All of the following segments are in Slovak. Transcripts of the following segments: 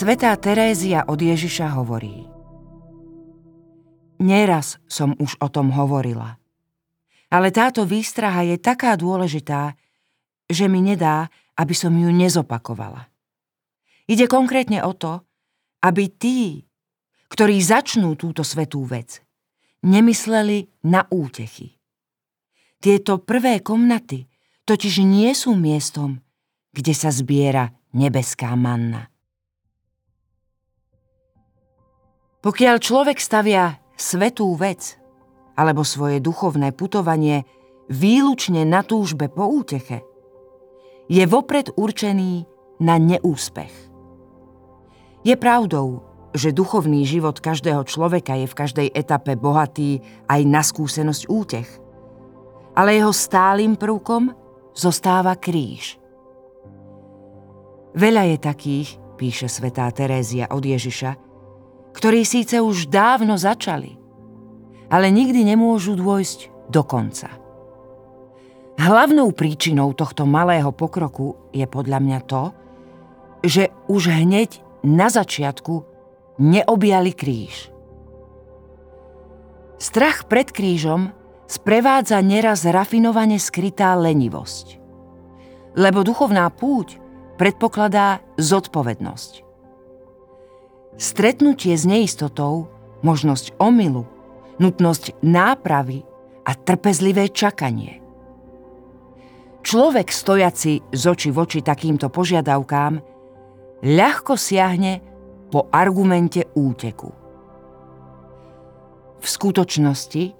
Svetá Terézia od Ježiša hovorí Neraz som už o tom hovorila. Ale táto výstraha je taká dôležitá, že mi nedá, aby som ju nezopakovala. Ide konkrétne o to, aby tí, ktorí začnú túto svetú vec, nemysleli na útechy. Tieto prvé komnaty totiž nie sú miestom, kde sa zbiera nebeská manna. Pokiaľ človek stavia svetú vec alebo svoje duchovné putovanie výlučne na túžbe po úteche, je vopred určený na neúspech. Je pravdou, že duchovný život každého človeka je v každej etape bohatý aj na skúsenosť útech. Ale jeho stálym prvkom zostáva kríž. Veľa je takých, píše svetá Terézia od Ježiša, ktorí síce už dávno začali, ale nikdy nemôžu dôjsť do konca. Hlavnou príčinou tohto malého pokroku je podľa mňa to, že už hneď na začiatku neobjali kríž. Strach pred krížom sprevádza neraz rafinovane skrytá lenivosť. Lebo duchovná púť predpokladá zodpovednosť. Stretnutie s neistotou, možnosť omylu, nutnosť nápravy a trpezlivé čakanie. Človek stojaci z oči v oči takýmto požiadavkám ľahko siahne po argumente úteku. V skutočnosti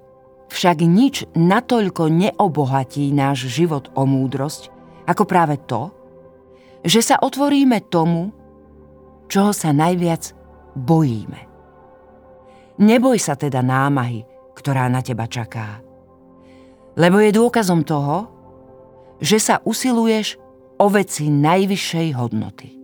však nič natoľko neobohatí náš život o múdrosť, ako práve to, že sa otvoríme tomu, čoho sa najviac bojíme. Neboj sa teda námahy, ktorá na teba čaká. Lebo je dôkazom toho, že sa usiluješ o veci najvyššej hodnoty.